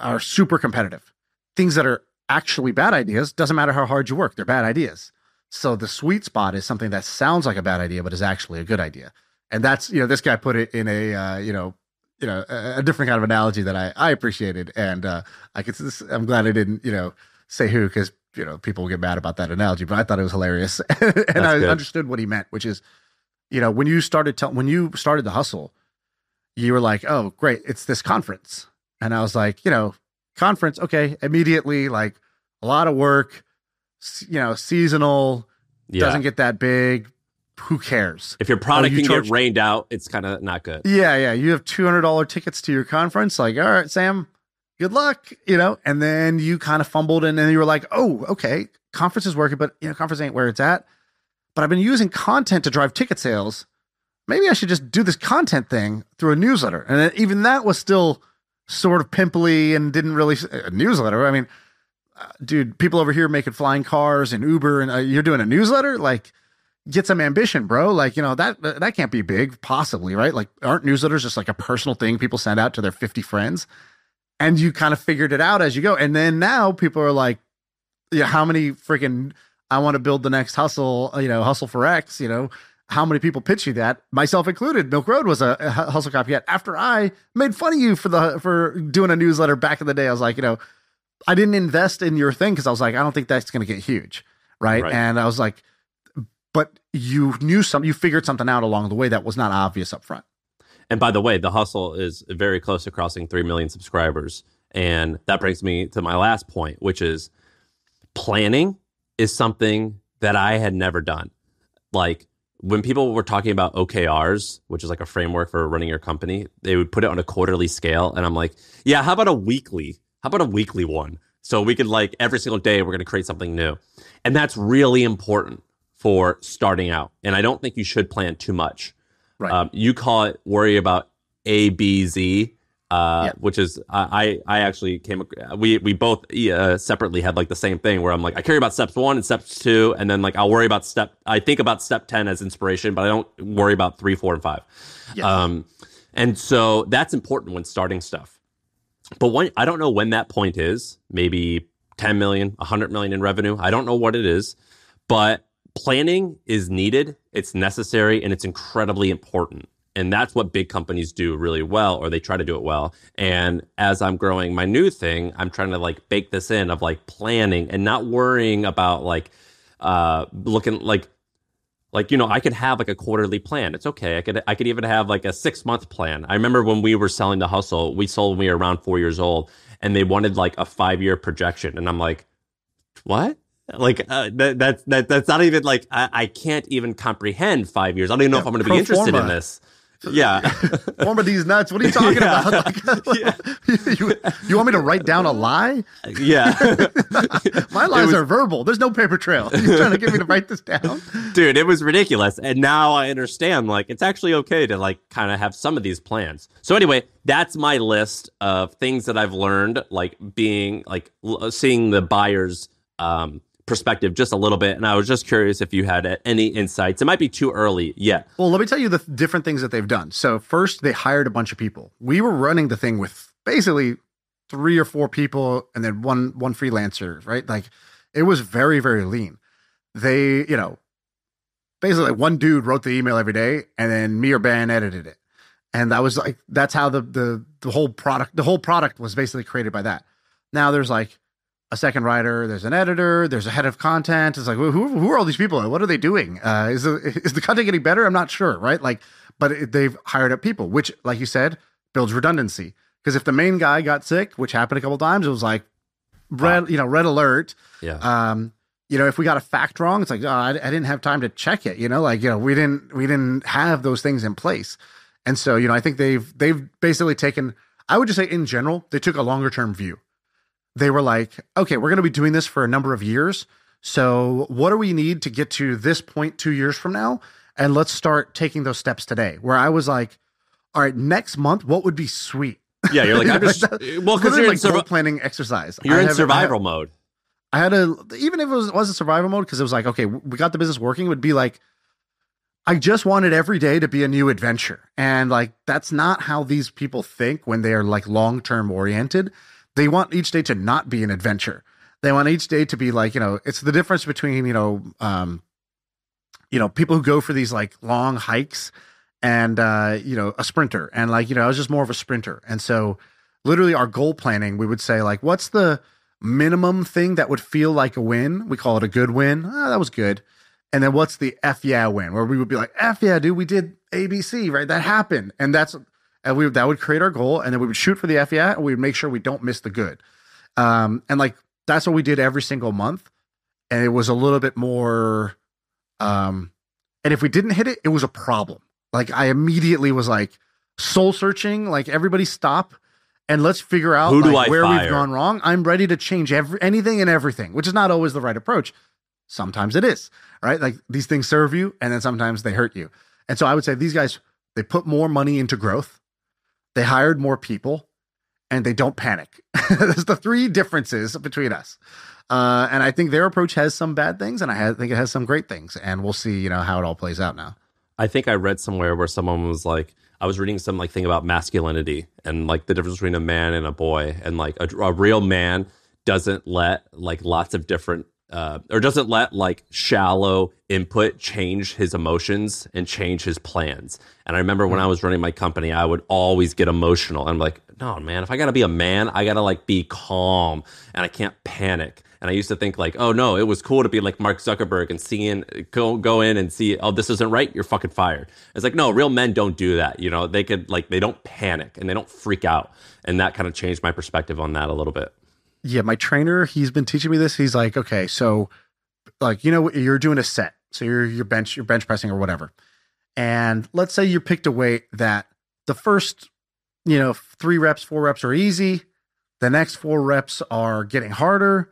are super competitive. Things that are actually bad ideas doesn't matter how hard you work; they're bad ideas. So the sweet spot is something that sounds like a bad idea, but is actually a good idea. And that's you know this guy put it in a uh, you know you know a, a, different kind of analogy that I I appreciated, and uh, I could I'm glad I didn't you know say who because you know people get mad about that analogy, but I thought it was hilarious, and that's I good. understood what he meant, which is you know when you started tell when you started the hustle, you were like, oh great, it's this conference and I was like, you know, conference, okay, immediately like a lot of work, you know, seasonal, yeah. doesn't get that big. Who cares? If your oh, product oh, you can charge- get rained out, it's kind of not good. Yeah, yeah. You have two hundred dollar tickets to your conference. Like, all right, Sam, good luck. You know, and then you kind of fumbled, and then you were like, oh, okay, conference is working, but you know, conference ain't where it's at. But I've been using content to drive ticket sales. Maybe I should just do this content thing through a newsletter, and even that was still sort of pimply and didn't really a newsletter. I mean, uh, dude, people over here making flying cars and Uber, and uh, you're doing a newsletter. Like, get some ambition, bro. Like, you know that that can't be big, possibly, right? Like, aren't newsletters just like a personal thing people send out to their 50 friends? And you kind of figured it out as you go. And then now people are like, yeah, how many freaking I want to build the next hustle, you know, hustle for X, you know, how many people pitch you that, myself included. Milk Road was a, a hustle copycat. After I made fun of you for the for doing a newsletter back in the day, I was like, you know, I didn't invest in your thing because I was like, I don't think that's going to get huge, right? right? And I was like, but you knew some, you figured something out along the way that was not obvious up front. And by the way, the hustle is very close to crossing three million subscribers, and that brings me to my last point, which is planning is something that I had never done. Like when people were talking about OKRs, which is like a framework for running your company, they would put it on a quarterly scale. And I'm like, yeah, how about a weekly? How about a weekly one? So we could like every single day, we're going to create something new. And that's really important for starting out. And I don't think you should plan too much. Right. Um, you call it worry about A, B, Z. Uh, yeah. which is I I actually came we we both uh, separately had like the same thing where I'm like I care about steps one and steps two and then like I'll worry about step I think about step ten as inspiration but I don't worry about three four and five, yes. um, and so that's important when starting stuff. But when I don't know when that point is, maybe 10 million, 100 million in revenue. I don't know what it is, but planning is needed, it's necessary, and it's incredibly important. And that's what big companies do really well, or they try to do it well. And as I'm growing my new thing, I'm trying to like bake this in of like planning and not worrying about like uh looking like like you know i could have like a quarterly plan. It's okay. I could i could even have like a six month plan. I remember when we were selling the hustle we sold when we were around four years old and they wanted like a five year projection. And i'm like what? Like uh, that, that, that that's not even like I, I can't even comprehend five years. I don't even know yeah, if i'm going to be interested in this yeah. Form of these nuts. What are you talking yeah. about? Like, yeah. you, you, want me to write down a lie? Yeah. My lies was, are verbal. There's no paper trail. You're trying to get me to write this down? Dude, it was ridiculous. And now I understand, like, it's actually okay to, like, kind of have some of these plans. So, anyway, that's my list of things that I've learned, like, being, like, seeing the buyers, um, perspective just a little bit. And I was just curious if you had any insights. It might be too early yet. Well, let me tell you the different things that they've done. So, first, they hired a bunch of people. We were running the thing with basically three or four people and then one one freelancer, right? Like it was very very lean. They, you know, basically one dude wrote the email every day and then me or Ben edited it. And that was like that's how the the the whole product the whole product was basically created by that. Now there's like a second writer, there's an editor, there's a head of content. It's like, who, who are all these people? What are they doing? Uh, is the is the content getting better? I'm not sure, right? Like, but it, they've hired up people, which, like you said, builds redundancy. Because if the main guy got sick, which happened a couple times, it was like red, you know, red alert. Yeah. Um, you know, if we got a fact wrong, it's like, oh, I, I didn't have time to check it. You know, like you know, we didn't we didn't have those things in place, and so you know, I think they've they've basically taken. I would just say in general, they took a longer term view. They were like, okay, we're going to be doing this for a number of years. So what do we need to get to this point two years from now? And let's start taking those steps today. Where I was like, all right, next month, what would be sweet? Yeah, you're like, I'm just well because you're in like survi- goal planning exercise. you're I in I survival have- mode. I had a even if it was wasn't survival mode because it was like okay we got the business working would be like I just wanted every day to be a new adventure and like that's not how these people think when they are like long term oriented. They want each day to not be an adventure. They want each day to be like you know it's the difference between you know um you know people who go for these like long hikes and uh you know a sprinter and like you know I was just more of a sprinter and so literally our goal planning we would say like what's the minimum thing that would feel like a win. We call it a good win. Ah, that was good. And then what's the F yeah win? Where we would be like, F yeah, dude, we did ABC, right? That happened. And that's and we that would create our goal, and then we would shoot for the F yeah, and we would make sure we don't miss the good. Um, and like that's what we did every single month. And it was a little bit more um and if we didn't hit it, it was a problem. Like I immediately was like soul searching, like everybody stop and let's figure out like, where fire? we've gone wrong. I'm ready to change every anything and everything, which is not always the right approach. Sometimes it is, right? Like these things serve you and then sometimes they hurt you. And so I would say these guys, they put more money into growth, they hired more people, and they don't panic. There's the three differences between us. Uh, and I think their approach has some bad things, and I ha- think it has some great things. And we'll see, you know, how it all plays out now. I think I read somewhere where someone was like, I was reading some like thing about masculinity and like the difference between a man and a boy, and like a, a real man doesn't let like lots of different uh, or doesn't let like shallow input change his emotions and change his plans. And I remember when I was running my company, I would always get emotional. I'm like, no, man, if I gotta be a man, I gotta like be calm and I can't panic. And I used to think like, oh no, it was cool to be like Mark Zuckerberg and seeing go go in and see, oh, this isn't right, you're fucking fired. It's like, no, real men don't do that. You know, they could like they don't panic and they don't freak out. And that kind of changed my perspective on that a little bit. Yeah, my trainer, he's been teaching me this. He's like, okay, so like, you know, you're doing a set. So you're you're bench, you're bench pressing or whatever. And let's say you picked a weight that the first, you know, three reps, four reps are easy. The next four reps are getting harder.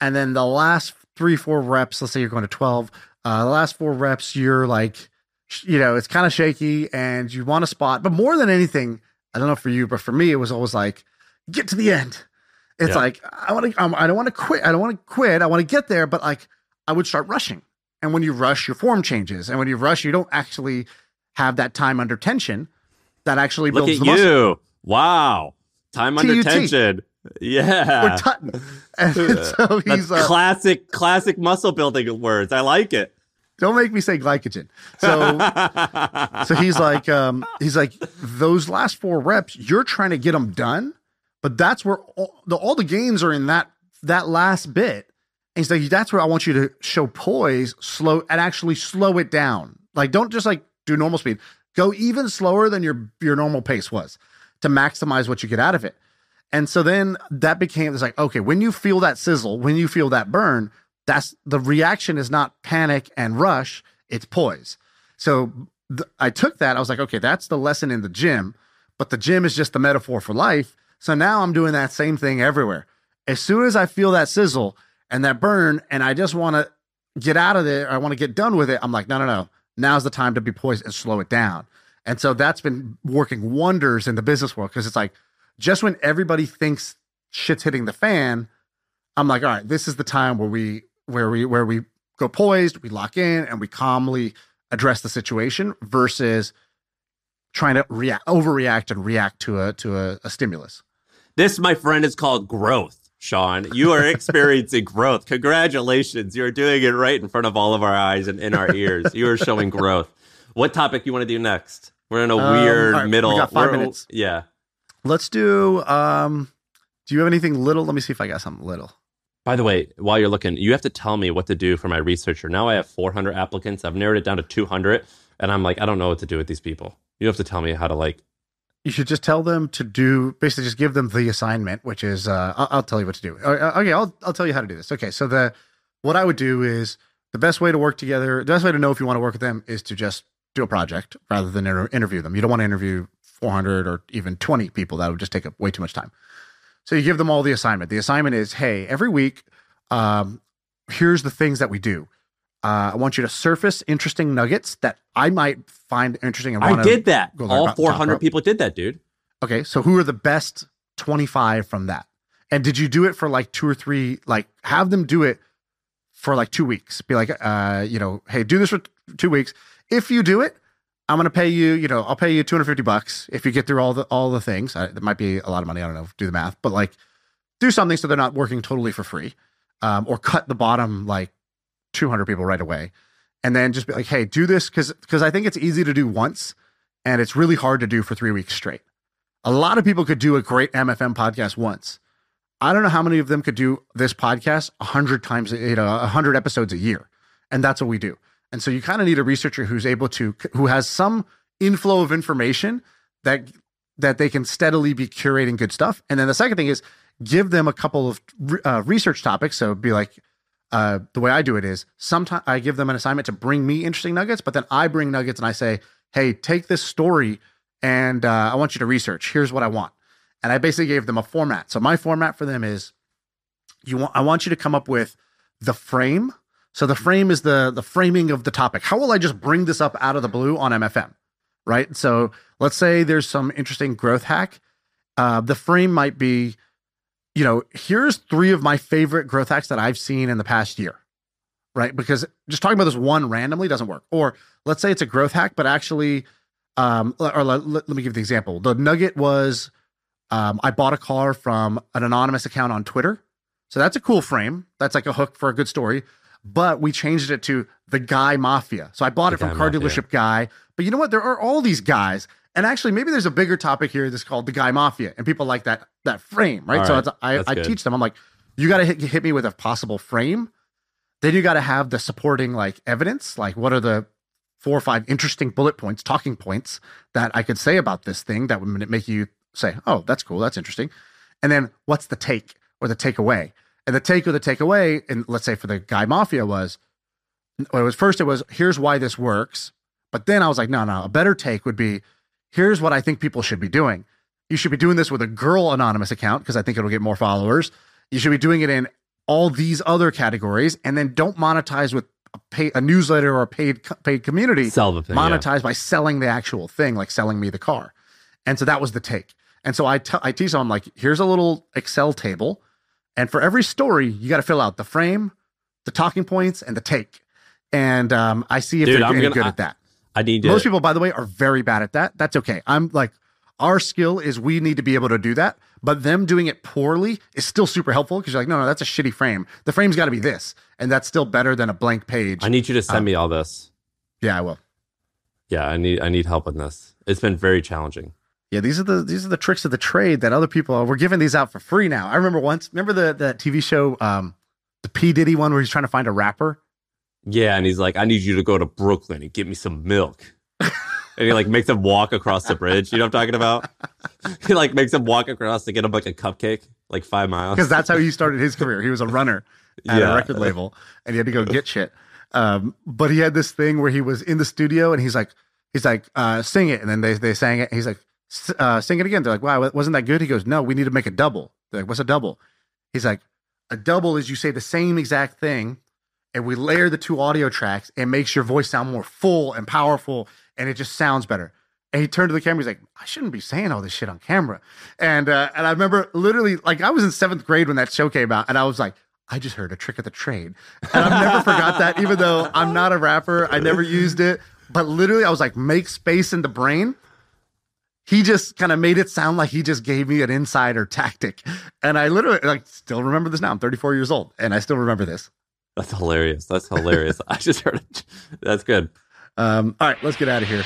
And then the last three, four reps, let's say you're going to 12, uh, the last four reps, you're like, you know, it's kind of shaky and you want a spot. But more than anything, I don't know for you, but for me, it was always like, get to the end. It's Yeah. like I want to. Um, I don't want to quit. I don't want to quit. I want to get there, but like I would start rushing. And when you rush, your form changes. And when you rush, you don't actually have that time under tension. That actually Look builds at the muscle. you. Wow. Time under tension. Yeah. And so he's uh, classic, classic muscle building words. I like it. don't make me say glycogen. So so he's like um he's like those last four reps you're trying to get them done but that's where all the, all the gains are in that that last bit and like that's where i want you to show poise slow and actually slow it down like don't just like do normal speed go even slower than your your normal pace was to maximize what you get out of it and so then that became it's like okay when you feel that sizzle when you feel that burn that's the reaction is not panic and rush it's poise so th- I took that. I was like, okay, that's the lesson in the gym, but the gym is just the metaphor for life. So now I'm doing that same thing everywhere. As soon as I feel that sizzle and that burn, and I just want to get out of there, I want to get done with it. I'm like, no, no, no. Now's the time to be poised and slow it down. And so that's been working wonders in the business world because it's like just when everybody thinks shit's hitting the fan, I'm like, all right, this is the time where we where we where we go poised, we lock in, and we calmly address the situation versus trying to react overreact and react to a to a, a stimulus. This, my friend, is called growth. Shaan, you are experiencing growth. Congratulations. You're doing it right in front of all of our eyes and in our ears. You are showing growth. What topic you want to do next? We're in a Um, weird right, we middle. got 5 we're- minutes. Yeah. Let's do um do you have anything little? Let me see if I got something little. By the way, while you're looking, you have to tell me what to do for my researcher. Now I have 400 applicants. I've narrowed it down to 200, and I'm like, I don't know what to do with these people. You have to tell me how to like. You should just tell them to do basically just give them the assignment, which is uh, I'll, I'll tell you what to do. Okay, I'll I'll tell you how to do this. Okay, so the what I would do is the best way to work together. The best way to know if you want to work with them is to just do a project rather than inter- interview them. You don't want to interview 400 or even 20 people. That would just take up way too much time. So you give them all the assignment. The assignment is, hey, every week, um, here's the things that we do. Uh, I want you to surface interesting nuggets that I might find interesting. And I did that. All 400 people did that, dude. Okay, so who are the best 25 from that? And did you do it for like two or three? Like, have them do it for like two weeks. Be like, uh, you know, hey, do this for two weeks. If you do it, I'm gonna pay you. You know, I'll pay you 250 bucks if you get through all the all the things. I, it might be a lot of money. I don't know. Do the math, but like, do something so they're not working totally for free, um, or cut the bottom like 200 people right away, and then just be like, hey, do this because because I think it's easy to do once, and it's really hard to do for three weeks straight. A lot of people could do a great MFM podcast once. I don't know how many of them could do this podcast a hundred times, you know, a hundred episodes a year, and that's what we do. And so you kind of need a researcher who's able to, who has some inflow of information that that they can steadily be curating good stuff. And then the second thing is give them a couple of uh, research topics. So be like, uh, the way I do it is sometimes I give them an assignment to bring me interesting nuggets, but then I bring nuggets and I say, hey, take this story and uh, I want you to research. Here's what I want. And I basically gave them a format. So my format for them is you want I want you to come up with the frame. So the frame is the the framing of the topic. How will I just bring this up out of the blue on MFM? Right? So let's say there's some interesting growth hack. Uh, the frame might be, you know, here's three of my favorite growth hacks that I've seen in the past year. Right? Because just talking about this one randomly doesn't work. Or let's say it's a growth hack, but actually, um, or let, let me give the example. The nugget was um, I bought a car from an anonymous account on Twitter. So that's a cool frame. That's like a hook for a good story. But we changed it to the guy mafia. So I bought The it from car Mafia. dealership guy. But you know what? There are all these guys. And actually, maybe there's a bigger topic here that's called the guy mafia, and people like that that frame, right? All so right. I, I teach them. I'm like, you got to hit, hit me with a possible frame. Then you got to have the supporting like evidence, like what are the four or five interesting bullet points, talking points that I could say about this thing that would make you say, "Oh, that's cool, that's interesting." And then what's the take or the takeaway? And the take or the takeaway, and let's say for the guy mafia was, it was first it was here's why this works, but then I was like, no, no, a better take would be here's what I think people should be doing. You should be doing this with a girl anonymous account because I think it'll get more followers. You should be doing it in all these other categories, and then don't monetize with a, pay, a newsletter or a paid paid community Sell the thing. yeah. monetize by selling the actual thing, like selling me the car. And so that was the take. And so I tell I teach them like, here's a little Excel table, and for every story, you got to fill out the frame, the talking points, and the take. And um, I see if Dude, they're I'm any gonna- good I- at that. I need to. Most people, by the way, are very bad at that. That's okay. I'm like, our skill is we need to be able to do that, but them doing it poorly is still super helpful because you're like, no, no, that's a shitty frame. The frame's got to be this, and that's still better than a blank page. I need you to send Um, me all this. yeah, I will. Yeah, I need I need help with this. It's been very challenging. Yeah, these are the these are the tricks of the trade that other people we're giving these out for free now. I remember once, remember the the TV show, um, the P Diddy one where he's trying to find a rapper. Yeah, and he's like, I need you to go to Brooklyn and get me some milk. and he like makes him walk across the bridge. You know what I'm talking about? he like makes him walk across to get him like a cupcake, like five miles. because that's how he started his career. He was a runner at Yeah. a record label, and he had to go get shit. Um, but he had this thing where he was in the studio, and he's like, he's like, uh, sing it, and then they they sang it. He's like, uh, sing it again. They're like, wow, wasn't that good? He goes, no, we need to make a double. They're like, what's a double? He's like, a double is you say the same exact thing, and we layer the two audio tracks, and makes your voice sound more full and powerful, and it just sounds better. And he turned to the camera. He's like, I shouldn't be saying all this shit on camera. And uh, and I remember literally, like, I was in seventh grade when that show came out, and I was like, I just heard a trick of the trade, and I've never forgot that. Even though I'm not a rapper, I never used it, but literally, I was like, make space in the brain. He just kind of made it sound like he just gave me an insider tactic, and I literally like still remember this now. I'm 34 years old, and I still remember this. That's hilarious. That's hilarious. I just heard it. That's good. Um, all right, let's get out of here.